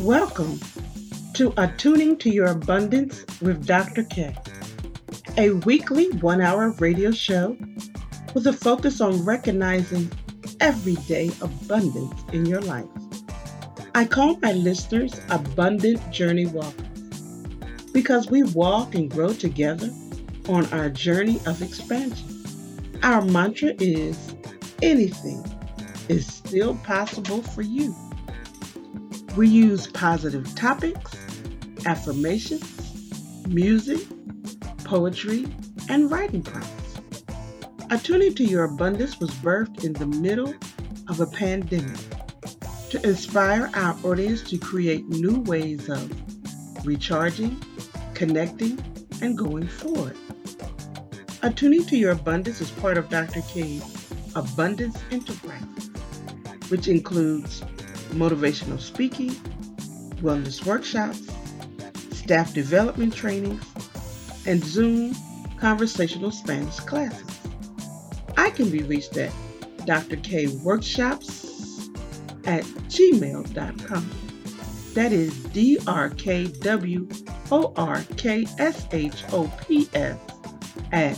Welcome to Attuning to Your Abundance with Dr. K, a weekly one hour radio show with a focus on recognizing everyday abundance in your life. I call my listeners Abundant Journey Walkers because we walk and grow together on our journey of expansion. Our mantra is anything is still possible for you. We use positive topics, affirmations, music, poetry, and writing prompts. Attuning to Your Abundance was birthed in the middle of a pandemic to inspire our audience to create new ways of recharging, connecting, and going forward. Attuning to Your Abundance is part of Dr. K's Abundance Enterprise, which includes motivational speaking, wellness workshops, staff development trainings, and Zoom conversational Spanish classes. I can be reached at drkworkshops at gmail.com. That is D R K W O R K S H O P S at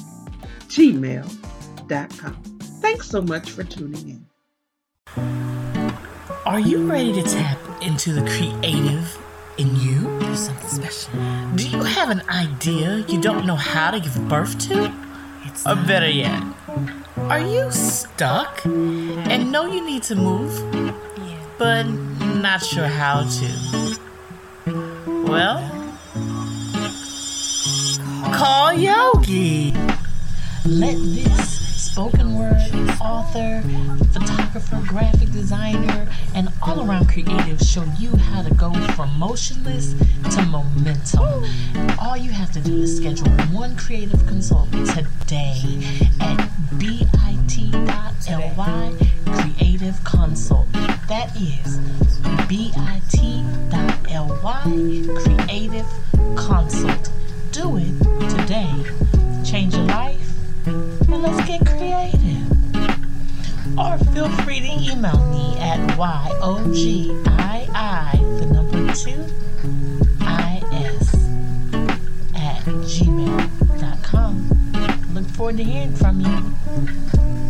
gmail.com. Thanks so much for tuning in. Are you ready to tap into the creative in you? Do something special. Do you have an idea you don't know how to give birth to? It's Or better yet, are you stuck and know you need to move, but not sure how to? Well, call Yogi. Let this spoken word author, photographer, graphic designer, and all around creative show you how to go from motionless to momentum. All you have to do is schedule one creative consult today at bit.ly creative consult. That is bit.ly creative consult. Do it today. Change your life and let's get creative. Or feel free to email me at YOGII, the number two, IS, at gmail.com. Look forward to hearing from you.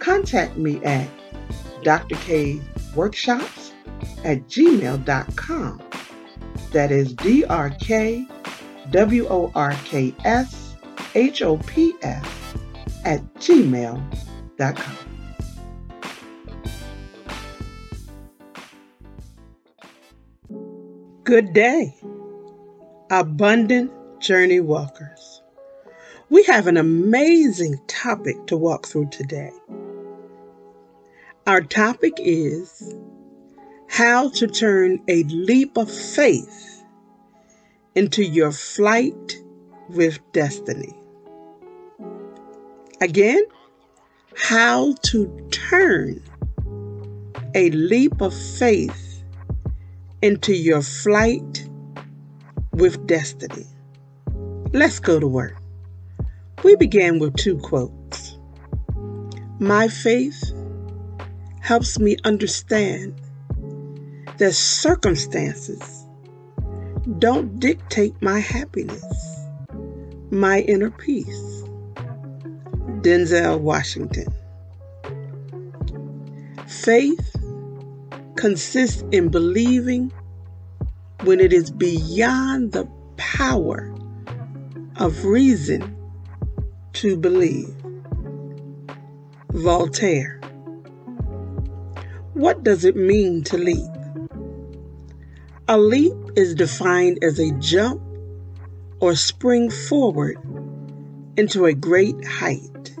contact me at drkworkshops at gmail.com. That is D R K W O R K S H O P S at gmail.com. Good day, Abundant Journey Walkers. We have an amazing topic to walk through today. Our topic is how to turn a leap of faith into your flight with destiny. Again, how to turn a leap of faith into your flight with destiny. Let's go to work. We began with two quotes. My faith helps me understand that circumstances don't dictate my happiness, my inner peace. Denzel Washington. Faith consists in believing when it is beyond the power of reason to believe. Voltaire. What does it mean to leap? A leap is defined as a jump or spring forward into a great height.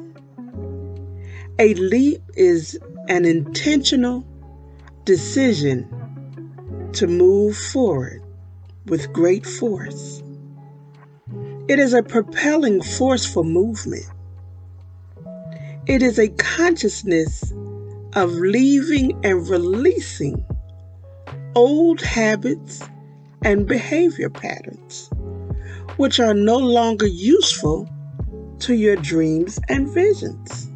A leap is an intentional decision to move forward with great force. It is a propelling force for movement. It is a consciousness of leaving and releasing old habits and behavior patterns, which are no longer useful to your dreams and visions.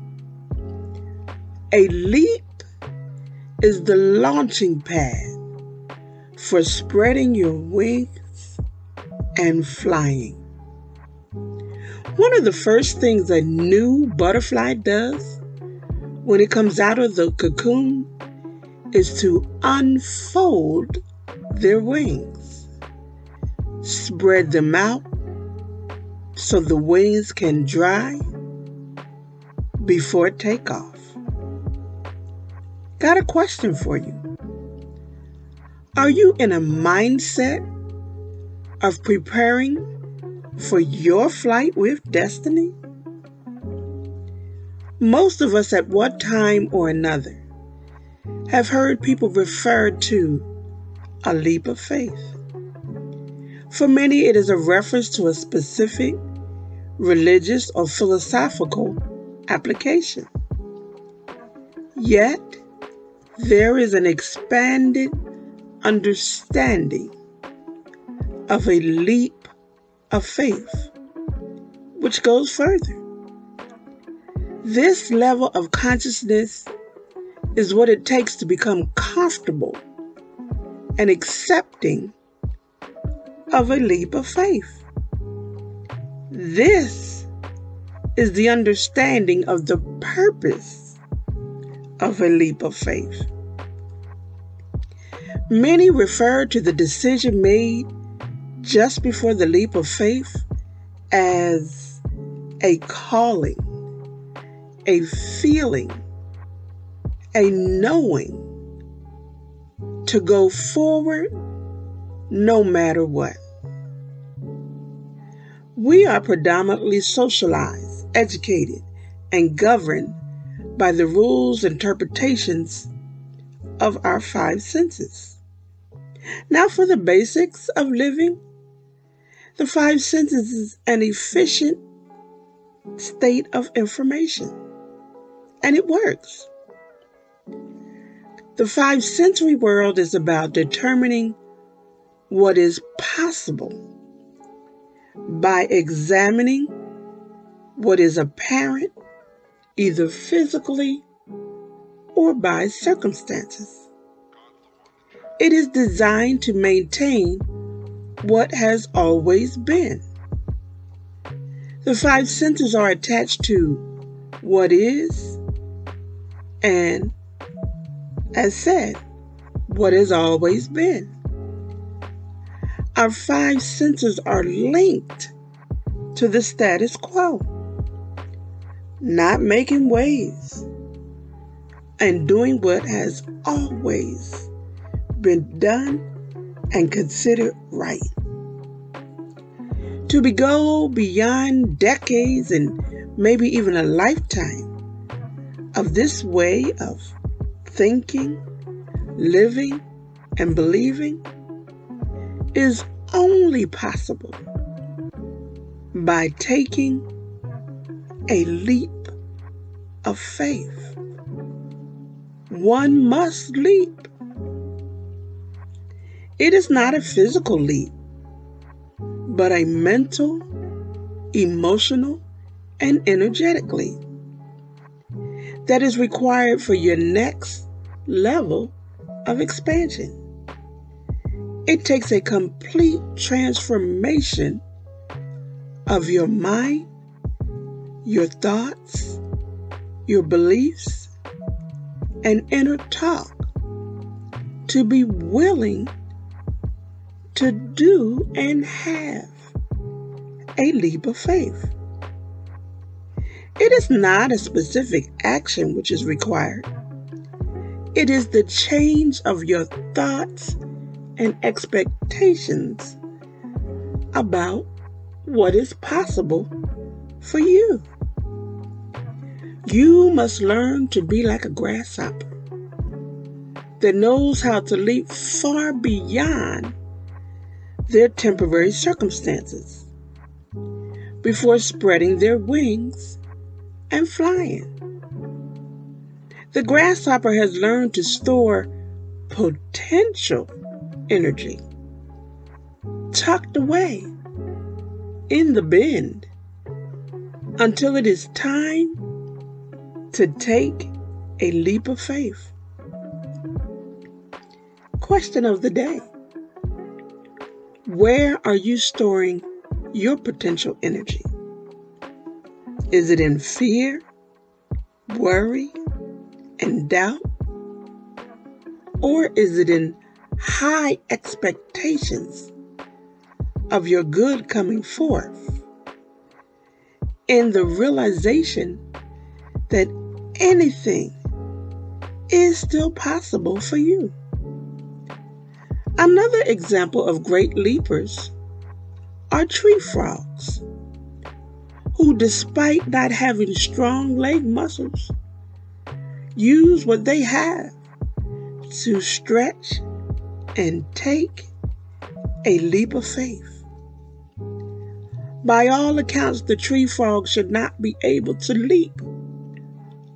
A leap is the launching pad for spreading your wings and flying. One of the first things a new butterfly does when it comes out of the cocoon is to unfold their wings, spread them out so the wings can dry before takeoff. Got a question for you. Are you in a mindset of preparing for your flight with destiny? Most of us, at one time or another, have heard people refer to a leap of faith. For many, it is a reference to a specific religious or philosophical application. Yet, there is an expanded understanding of a leap of faith, which goes further. This level of consciousness is what it takes to become comfortable and accepting of a leap of faith. This is the understanding of the purpose of a leap of faith. Many refer to the decision made just before the leap of faith as a calling, a feeling, a knowing to go forward no matter what. We are predominantly socialized, educated, and governed by the rules interpretations of our five senses. Now, for the basics of living, the five senses is an efficient state of information, and it works. The five sensory world is about determining what is possible by examining what is apparent either physically or by circumstances. It is designed to maintain what has always been. The five senses are attached to what is and, as said, what has always been. Our five senses are linked to the status quo not making waves, and doing what has always been done and considered right. To be go beyond decades and maybe even a lifetime of this way of thinking, living, and believing is only possible by taking a leap of faith. One must leap. It is not a physical leap, but a mental, emotional, and energetic leap that is required for your next level of expansion. It takes a complete transformation of your mind, your thoughts, your beliefs, and inner talk to be willing to do and have a leap of faith. It is not a specific action which is required. It is the change of your thoughts and expectations about what is possible for you. You must learn to be like a grasshopper that knows how to leap far beyond their temporary circumstances before spreading their wings and flying. The grasshopper has learned to store potential energy tucked away in the bend until it is time to take a leap of faith. Question of the day Where are you storing your potential energy? Is it in fear, worry, and doubt? Or is it in high expectations of your good coming forth? In the realization that anything is still possible for you. Another example of great leapers are tree frogs, who, despite not having strong leg muscles, use what they have to stretch and take a leap of faith. By all accounts, the tree frog should not be able to leap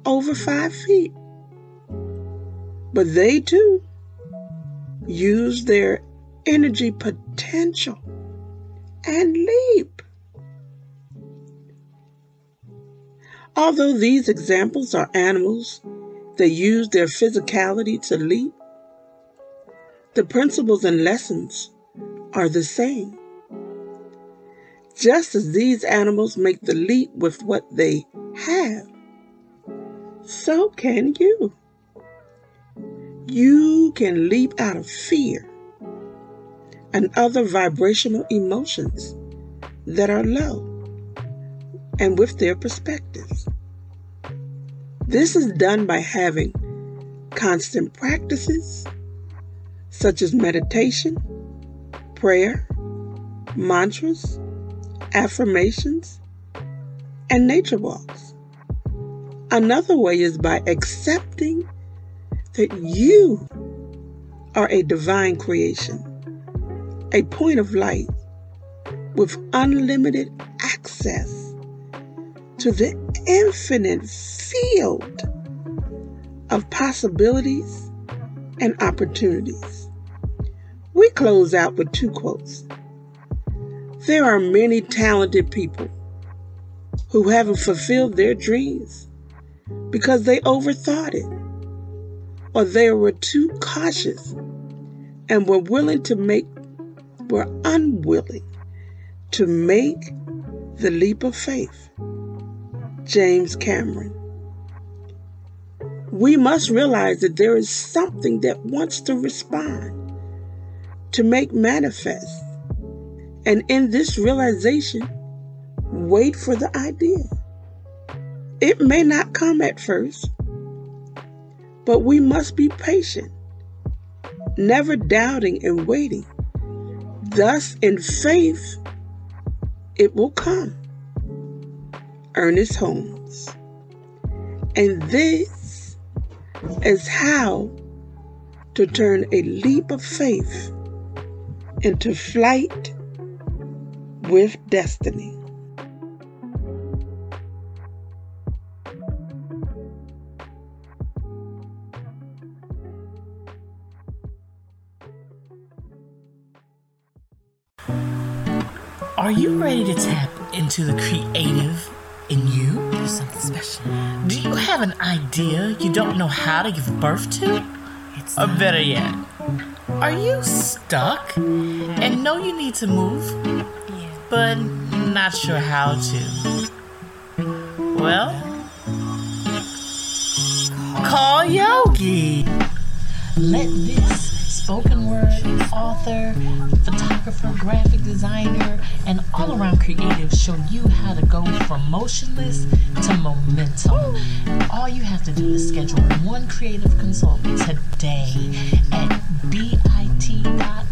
over five feet. But they too use their energy potential and leap. Although these examples are animals that use their physicality to leap, the principles and lessons are the same. Just as these animals make the leap with what they have, so can you. You can leap out of fear and other vibrational emotions that are low and with their perspectives. This is done by having constant practices such as meditation, prayer, mantras, affirmations, and nature walks. Another way is by accepting that you are a divine creation, a point of light with unlimited access to the infinite field of possibilities and opportunities. We close out with two quotes. There are many talented people who haven't fulfilled their dreams because they overthought it, or they were too cautious and were willing to make, were unwilling to make the leap of faith. James Cameron. We must realize that there is something that wants to respond, to make manifest. And in this realization, wait for the idea. It may not come at first, but we must be patient, never doubting and waiting. Thus, in faith, it will come. Ernest Holmes. And this is how to turn a leap of faith into flight with destiny. Are you ready to tap into the creative in you? There's something special. Do you have an idea you don't know how to give birth to? It's Or better yet, are you stuck and know you need to move, but not sure how to? Well, call Yogi. Let this spoken word author, photographer, graphic designer, and all around creative show you how to go from motionless to momentum. All you have to do is schedule one creative consult today at bit.ly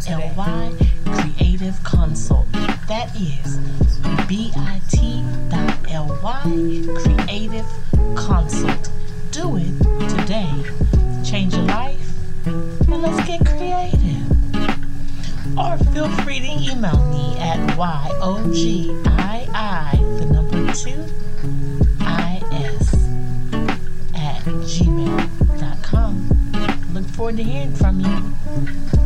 creative consult. That is bit.ly creative consult. Do it today. Change your life and let's get creative. Or feel free to email me at YOGII, the number two, IS at gmail.com. Look forward to hearing from you.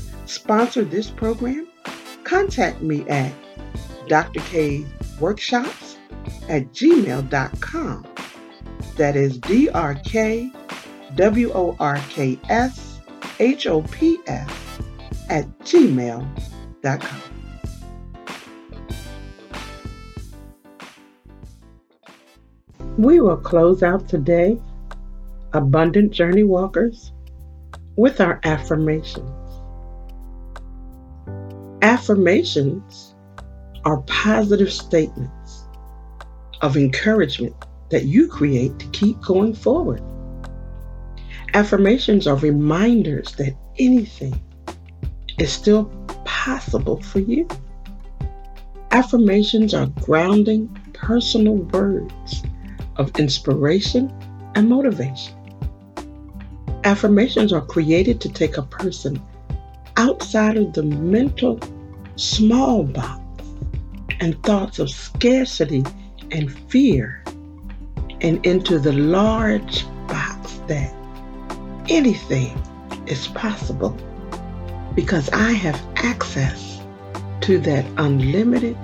sponsor this program, contact me at drkworkshops at gmail.com. That is D R K W O R K S H O P S at gmail.com. We will close out today, Abundant Journey Walkers, with our affirmations. Affirmations are positive statements of encouragement that you create to keep going forward. Affirmations are reminders that anything is still possible for you. Affirmations are grounding personal words of inspiration and motivation. Affirmations are created to take a person outside of the mental small box and thoughts of scarcity and fear and into the large box that anything is possible because I have access to that unlimited,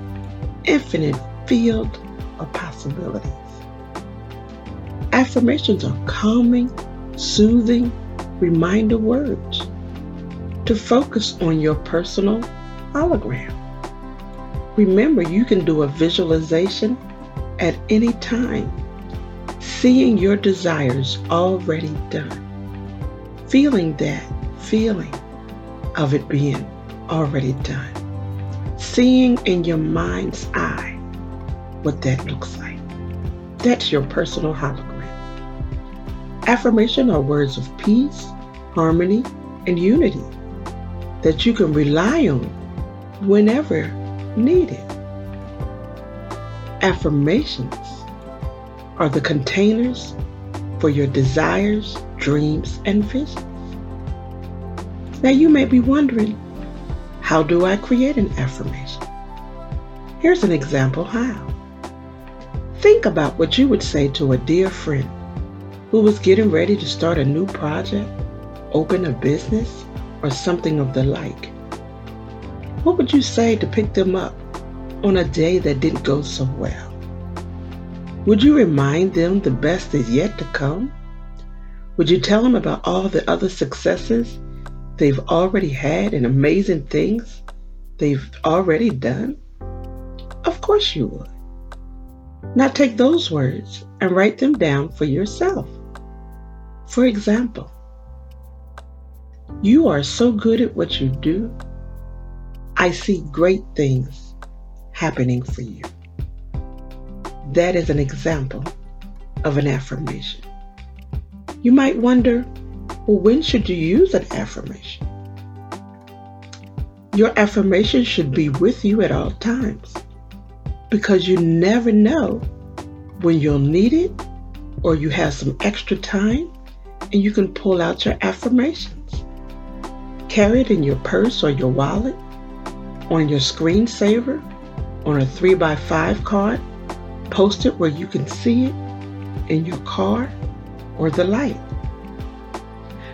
infinite field of possibilities. Affirmations are calming, soothing reminder words to focus on your personal hologram. Remember, you can do a visualization at any time, seeing your desires already done, feeling that feeling of it being already done, seeing in your mind's eye what that looks like. That's your personal hologram. Affirmation are words of peace, harmony, and unity that you can rely on whenever needed. Affirmations are the containers for your desires, dreams, and visions. Now you may be wondering, how do I create an affirmation? Here's an example how. Think about what you would say to a dear friend who was getting ready to start a new project, open a business, or something of the like. What would you say to pick them up on a day that didn't go so well? Would you remind them the best is yet to come? Would you tell them about all the other successes they've already had and amazing things they've already done? Of course you would. Now take those words and write them down for yourself. For example, you are so good at what you do. I see great things happening for you. That is an example of an affirmation. You might wonder, well, when should you use an affirmation? Your affirmation should be with you at all times because you never know when you'll need it or you have some extra time and you can pull out your affirmations. Carry it in your purse or your wallet, on your screensaver, on a 3x5 card. Post it where you can see it in your car or the light.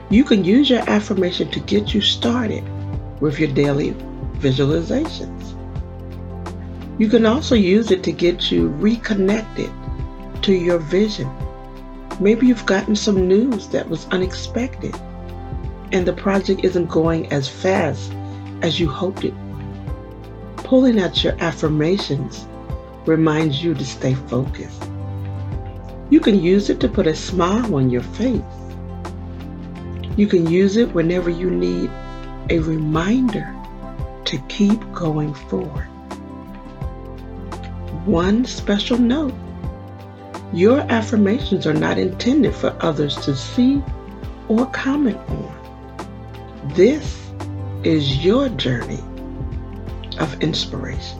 You can use your affirmation to get you started with your daily visualizations. You can also use it to get you reconnected to your vision. Maybe you've gotten some news that was unexpected and the project isn't going as fast as you hoped it would. Pulling out your affirmations reminds you to stay focused. You can use it to put a smile on your face. You can use it whenever you need a reminder to keep going forward. One special note your affirmations are not intended for others to see or comment on. This is your journey of inspiration.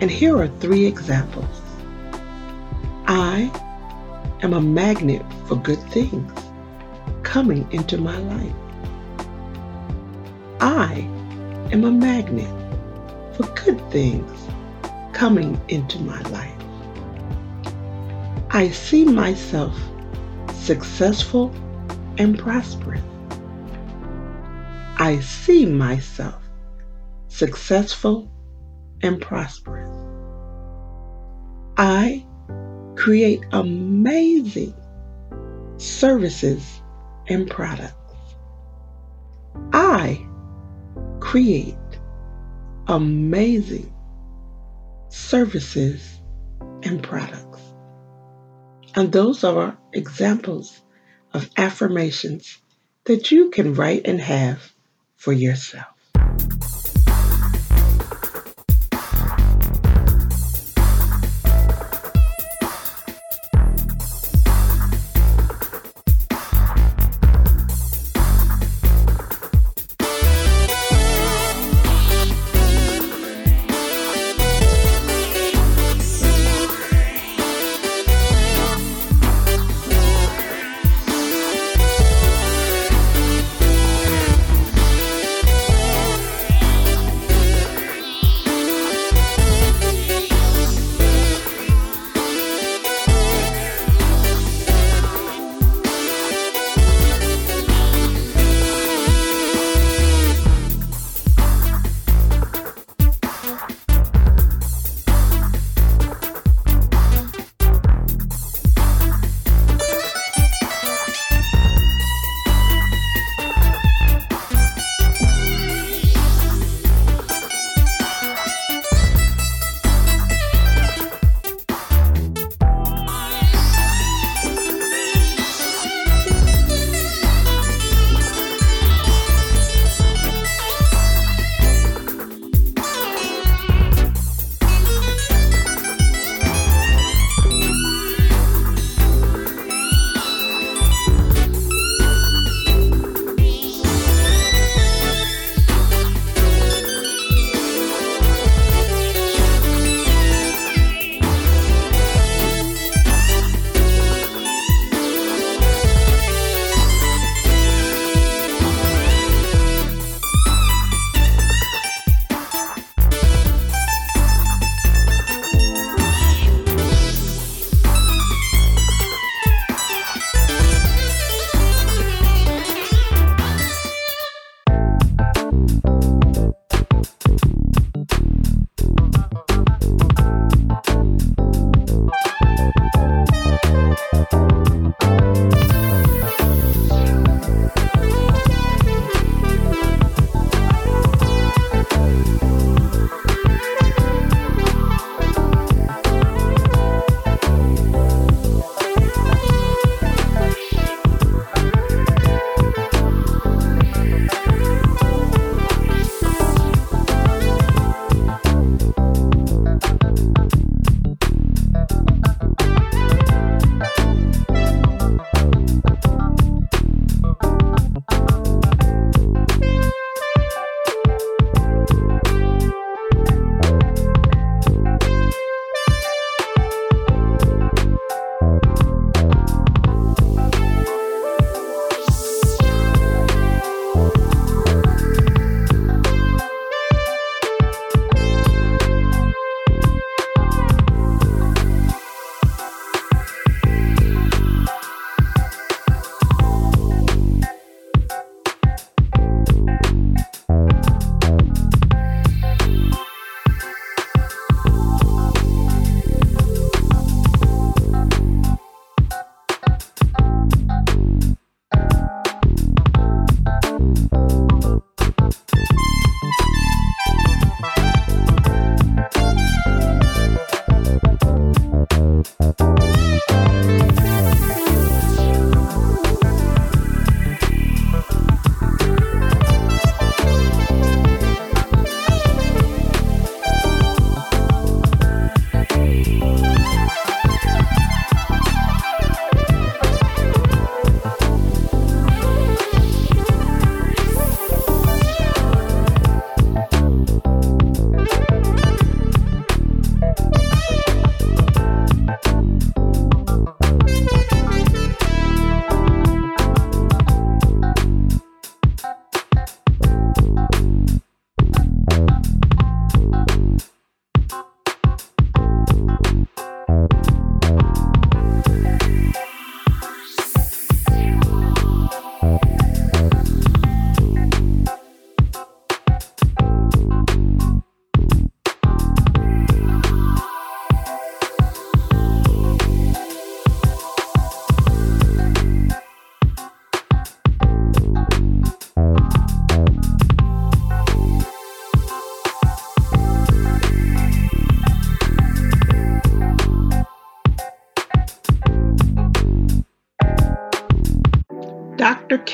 And here are three examples. I am a magnet for good things coming into my life. I am a magnet for good things coming into my life. I see myself successful and prosperous. I see myself successful and prosperous. I create amazing services and products. I create amazing services and products. And those are examples of affirmations that you can write and have for yourself.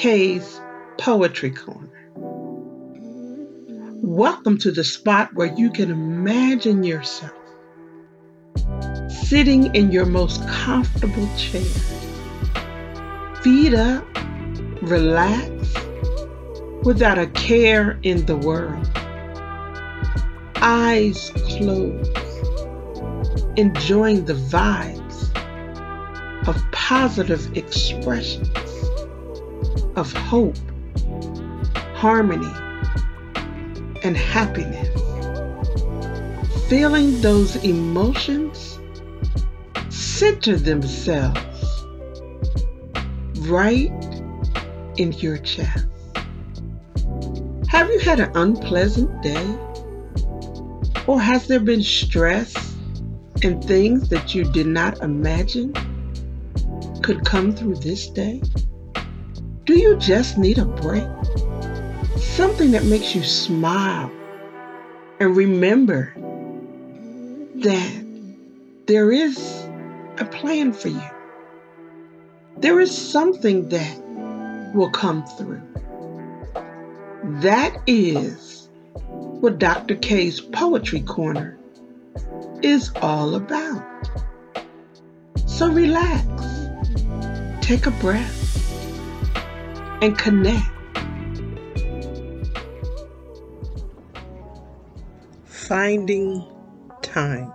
K's Poetry Corner. Welcome to the spot where you can imagine yourself sitting in your most comfortable chair, feet up, relax, without a care in the world, eyes closed, enjoying the vibes of positive expressions of hope, harmony, and happiness. Feeling those emotions center themselves right in your chest. Have you had an unpleasant day? Or has there been stress and things that you did not imagine could come through this day? Do you just need a break? Something that makes you smile and remember that there is a plan for you. There is something that will come through. That is what Dr. K's Poetry Corner is all about. So relax, take a breath, and connect. Finding time.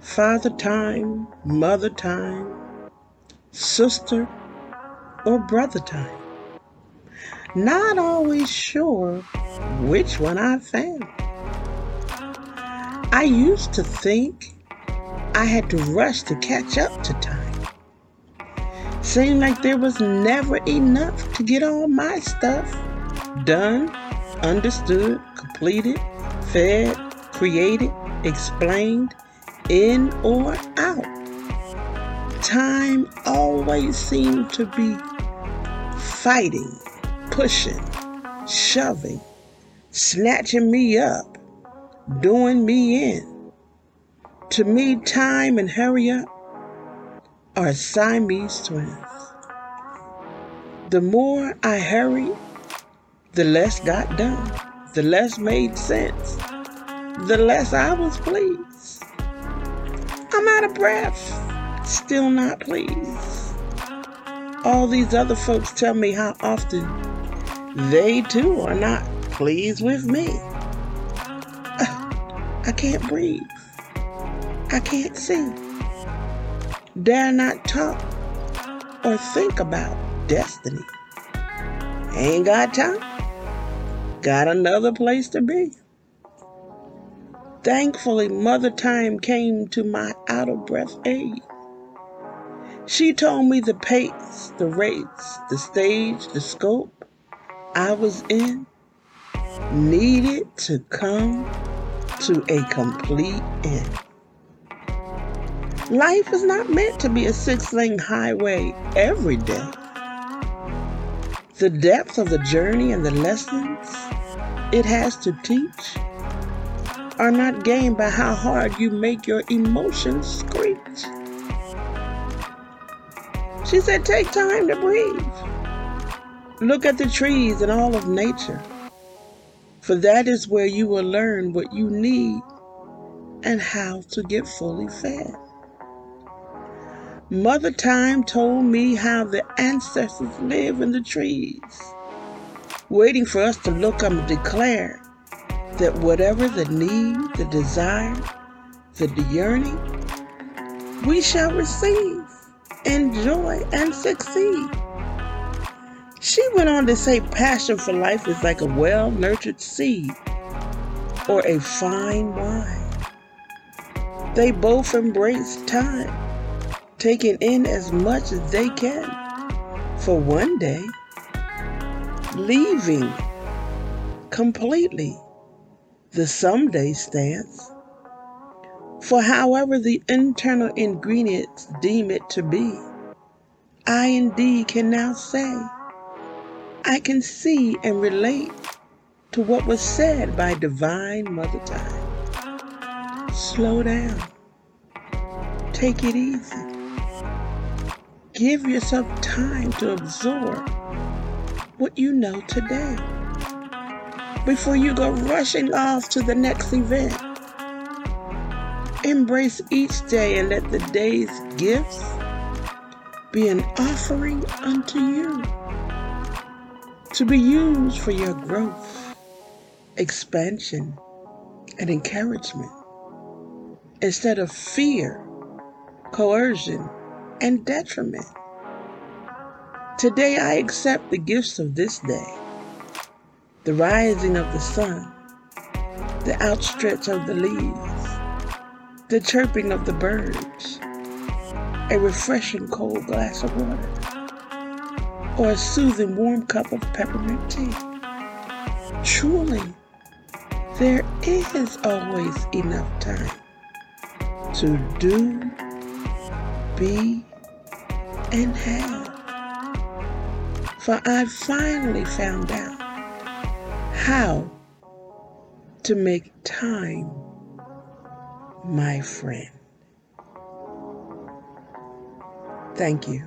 Father time, mother time, sister or brother time. Not always sure which one I found. I used to think I had to rush to catch up to time. Seemed like there was never enough to get all my stuff done, understood, completed, fed, created, explained, in or out. Time always seemed to be fighting pushing, shoving, snatching me up, doing me in. To me, time and hurry up are Siamese twins. The more I hurried, the less got done, the less made sense, the less I was pleased. I'm out of breath, still not pleased. All these other folks tell me how often they too are not pleased with me. I can't breathe. I can't see. Dare not talk or think about destiny. Ain't got time. Got another place to be. Thankfully, Mother Time came to my out of breath aid. She told me the pace, the rates, the stage, the scope, I was in needed to come to a complete end. Life is not meant to be a six lane highway every day. The depth of the journey and the lessons it has to teach are not gained by how hard you make your emotions screech. She said, Take time to breathe. Look at the trees and all of nature, for that is where you will learn what you need and how to get fully fed. Mother Time told me how the ancestors live in the trees, waiting for us to look up and declare that whatever the need, the desire, the yearning, we shall receive, enjoy, and succeed. She went on to say passion for life is like a well nurtured seed or a fine wine. They both embrace time, taking in as much as they can for one day, leaving completely the someday stance for however the internal ingredients deem it to be. I indeed can now say I can see and relate to what was said by Divine Mother Time. Slow down. Take it easy. Give yourself time to absorb what you know today before you go rushing off to the next event. Embrace each day and let the day's gifts be an offering unto you to be used for your growth, expansion, and encouragement instead of fear, coercion, and detriment. Today I accept the gifts of this day the rising of the sun, the outstretch of the leaves, the chirping of the birds, a refreshing cold glass of water, or a soothing warm cup of peppermint tea. Truly, there is always enough time to do, be, and have. For I finally found out how to make time my friend. Thank you.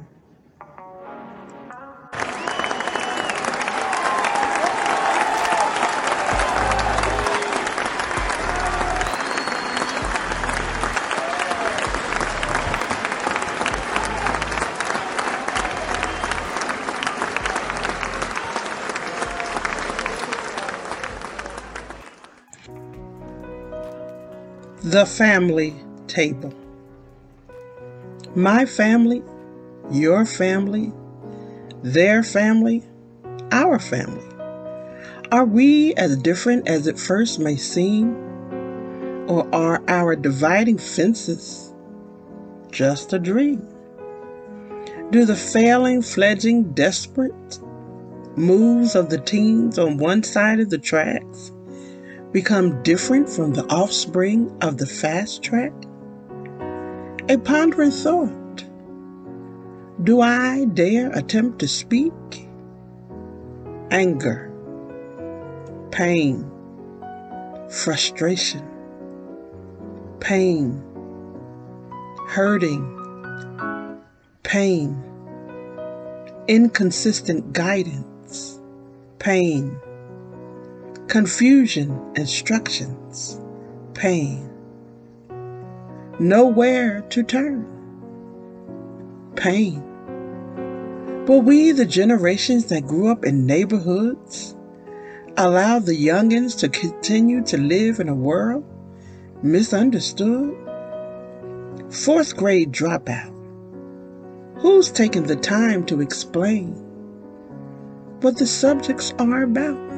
The family table. My family, your family, their family, our family. Are we as different as it first may seem? Or are our dividing fences just a dream? Do the failing, fledging, desperate moves of the teens on one side of the tracks become different from the offspring of the fast track? A pondering thought. Do I dare attempt to speak? Anger, pain, frustration, pain, hurting, pain, inconsistent guidance, pain confusion, instructions, pain. Nowhere to turn. Pain. But we, the generations that grew up in neighborhoods, allow the youngins to continue to live in a world misunderstood? Fourth grade dropout. Who's taking the time to explain what the subjects are about?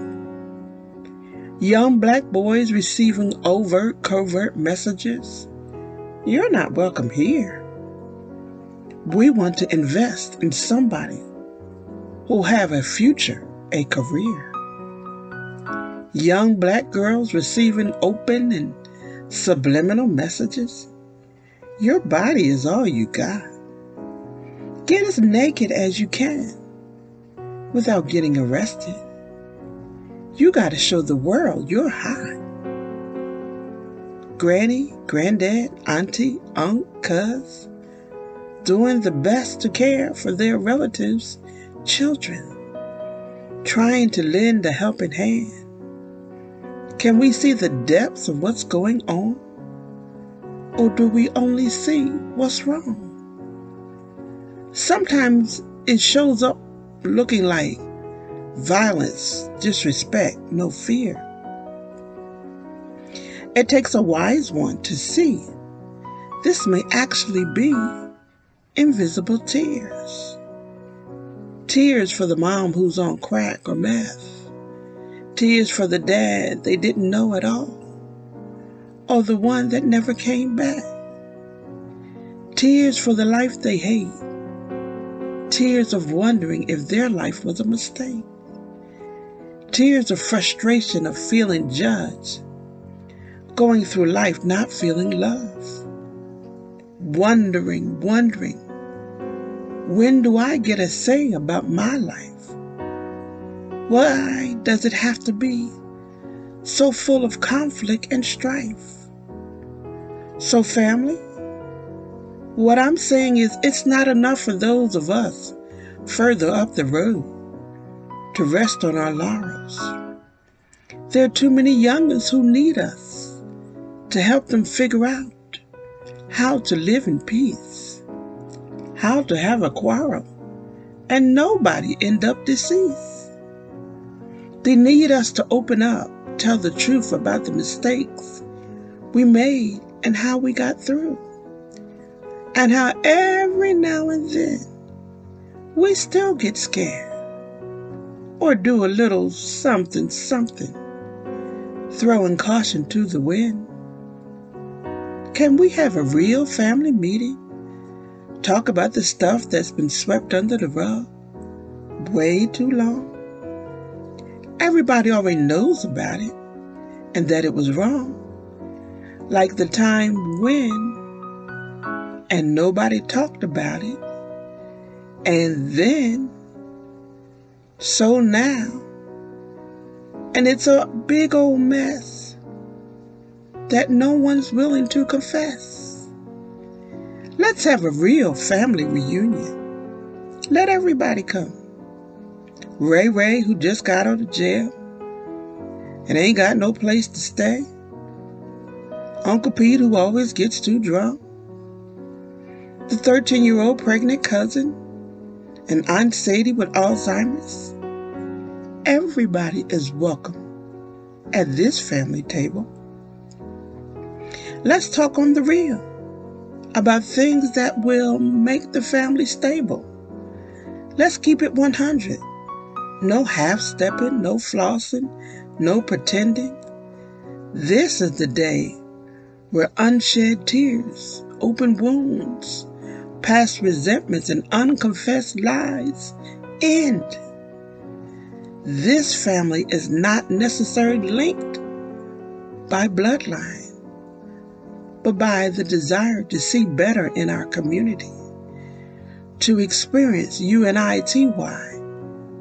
Young black boys receiving overt, covert messages. You're not welcome here. We want to invest in somebody who'll have a future, a career. Young black girls receiving open and subliminal messages. Your body is all you got. Get as naked as you can without getting arrested. You got to show the world you're hot. Granny, granddad, auntie, uncle, cuz, doing the best to care for their relatives' children, trying to lend a helping hand. Can we see the depths of what's going on? Or do we only see what's wrong? Sometimes it shows up looking like violence, disrespect, no fear. It takes a wise one to see this may actually be invisible tears. Tears for the mom who's on crack or meth. Tears for the dad they didn't know at all. Or the one that never came back. Tears for the life they hate. Tears of wondering if their life was a mistake. Tears of frustration of feeling judged, going through life not feeling love, wondering, wondering, when do I get a say about my life? Why does it have to be so full of conflict and strife? So, family, What I'm saying is, it's not enough for those of us further up the road to rest on our laurels. There are too many youngins who need us to help them figure out how to live in peace, how to have a quarrel, and nobody end up deceased. They need us to open up, tell the truth about the mistakes we made and how we got through. And how every now and then we still get scared or do a little something something, throwing caution to the wind. Can we have a real family meeting? Talk about the stuff that's been swept under the rug way too long? Everybody already knows about it and that it was wrong. Like the time when, and nobody talked about it. And then, so now, and it's a big old mess that no one's willing to confess. Let's have a real family reunion. Let everybody come. Ray Ray, who just got out of jail and ain't got no place to stay. Uncle Pete, who always gets too drunk. The 13 year old pregnant cousin and Aunt Sadie with Alzheimer's. Everybody is welcome at this family table. Let's talk on the real about things that will make the family stable. Let's keep it 100. No half stepping, no flossing, no pretending. This is the day where unshed tears, open wounds, past resentments, and unconfessed lies end. This family is not necessarily linked by bloodline but by the desire to see better in our community, to experience UNITY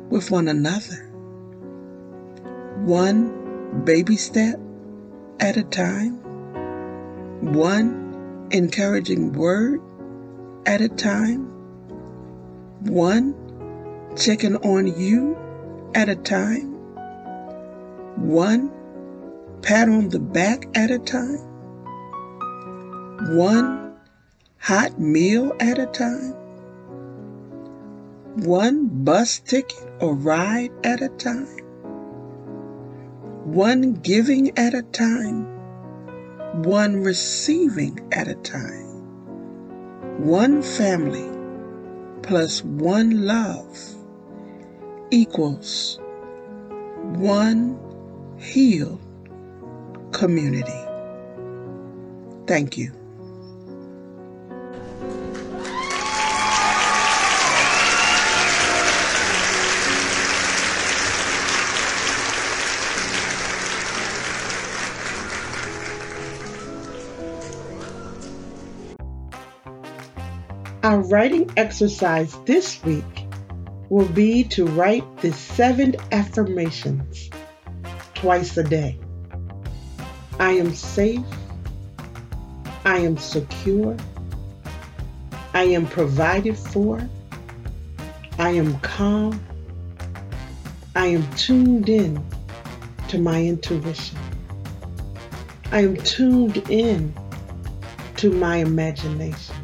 with one another, one baby step at a time, one encouraging word at a time, one checking on you at a time, one pat on the back at a time, one hot meal at a time, one bus ticket or ride at a time, one giving at a time, one receiving at a time, one family plus one love equals one healed community. Thank you. Our writing exercise this week will be to write the seven affirmations twice a day. I am safe. I am secure. I am provided for. I am calm. I am tuned in to my intuition. I am tuned in to my imagination.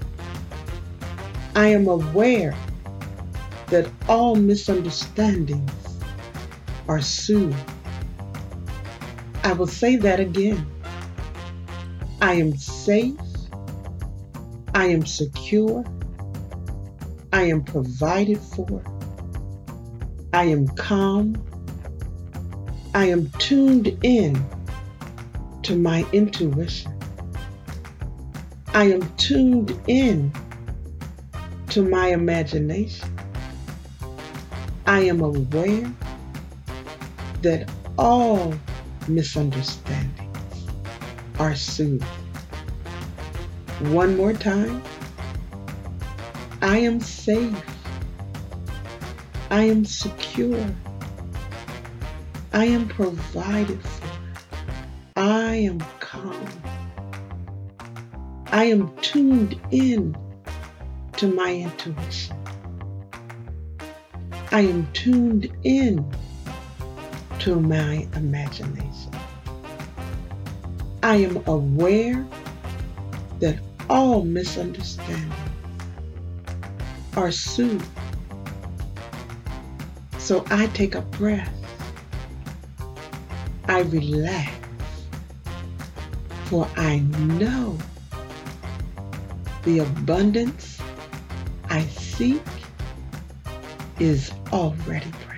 I am aware that all misunderstandings are soothed. I will say that again. I am safe. I am secure. I am provided for. I am calm. I am tuned in to my intuition. I am tuned in to my imagination. I am aware that all misunderstandings are soothed. One more time. I am safe. I am secure. I am provided for. I am calm. I am tuned in to my intuition. I am tuned in to my imagination. I am aware that all misunderstandings are soothed. So I take a breath. I relax. For I know the abundance I seek is already present.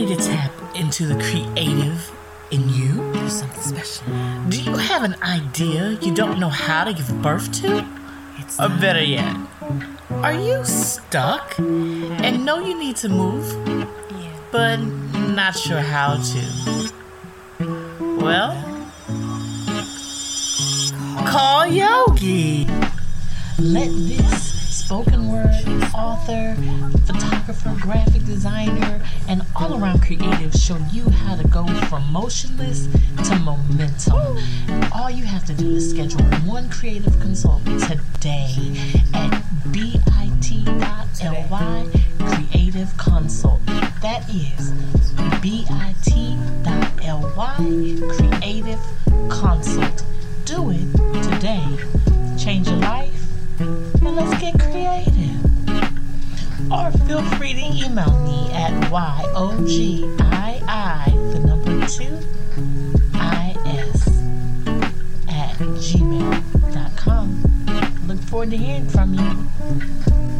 Ready to tap into the creative in you? There's something special. Do you have an idea you don't know how to give birth to? It's Or better yet, are you stuck and know you need to move, yeah. but not sure how to. Well, call Yogi. Let this spoken word author, photographer, graphic designer, and all around creative show you how to go from motionless to momentum. All you have to do is schedule one creative consult today at bit.ly creative consult. That is bit.ly creative consult. Do it today. Change your life and let's get creative. Or feel free to email me at YOGII, the number two, IS at gmail.com. Look forward to hearing from you.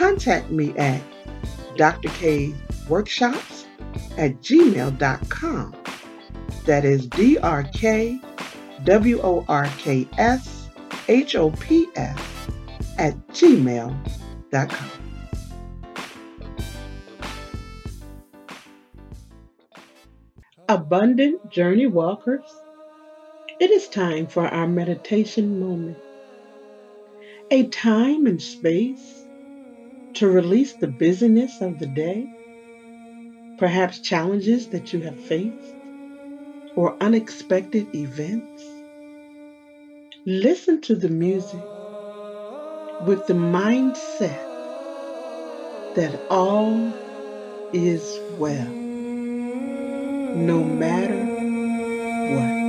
contact me at drkworkshops at gmail.com. That is D R K W O R K S H O P S at gmail.com. Abundant Journey Walkers, it is time for our meditation moment a time and space to release the busyness of the day, perhaps challenges that you have faced, or unexpected events. Listen to the music with the mindset that all is well, no matter what.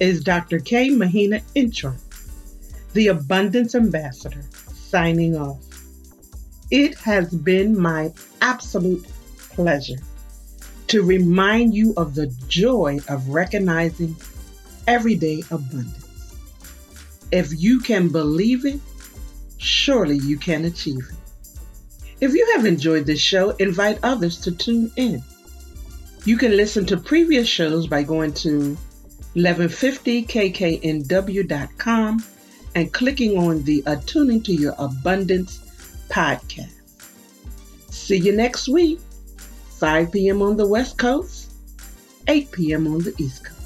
Is Dr. K. Mahina Intro, the Abundance Ambassador, signing off. It has been my absolute pleasure to remind you of the joy of recognizing everyday abundance. If you can believe it, surely you can achieve it. If you have enjoyed this show, invite others to tune in. You can listen to previous shows by going to 1150kknw.com and clicking on the Attuning to Your Abundance podcast. See you next week, 5 p.m. on the West Coast, 8 p.m. on the East Coast.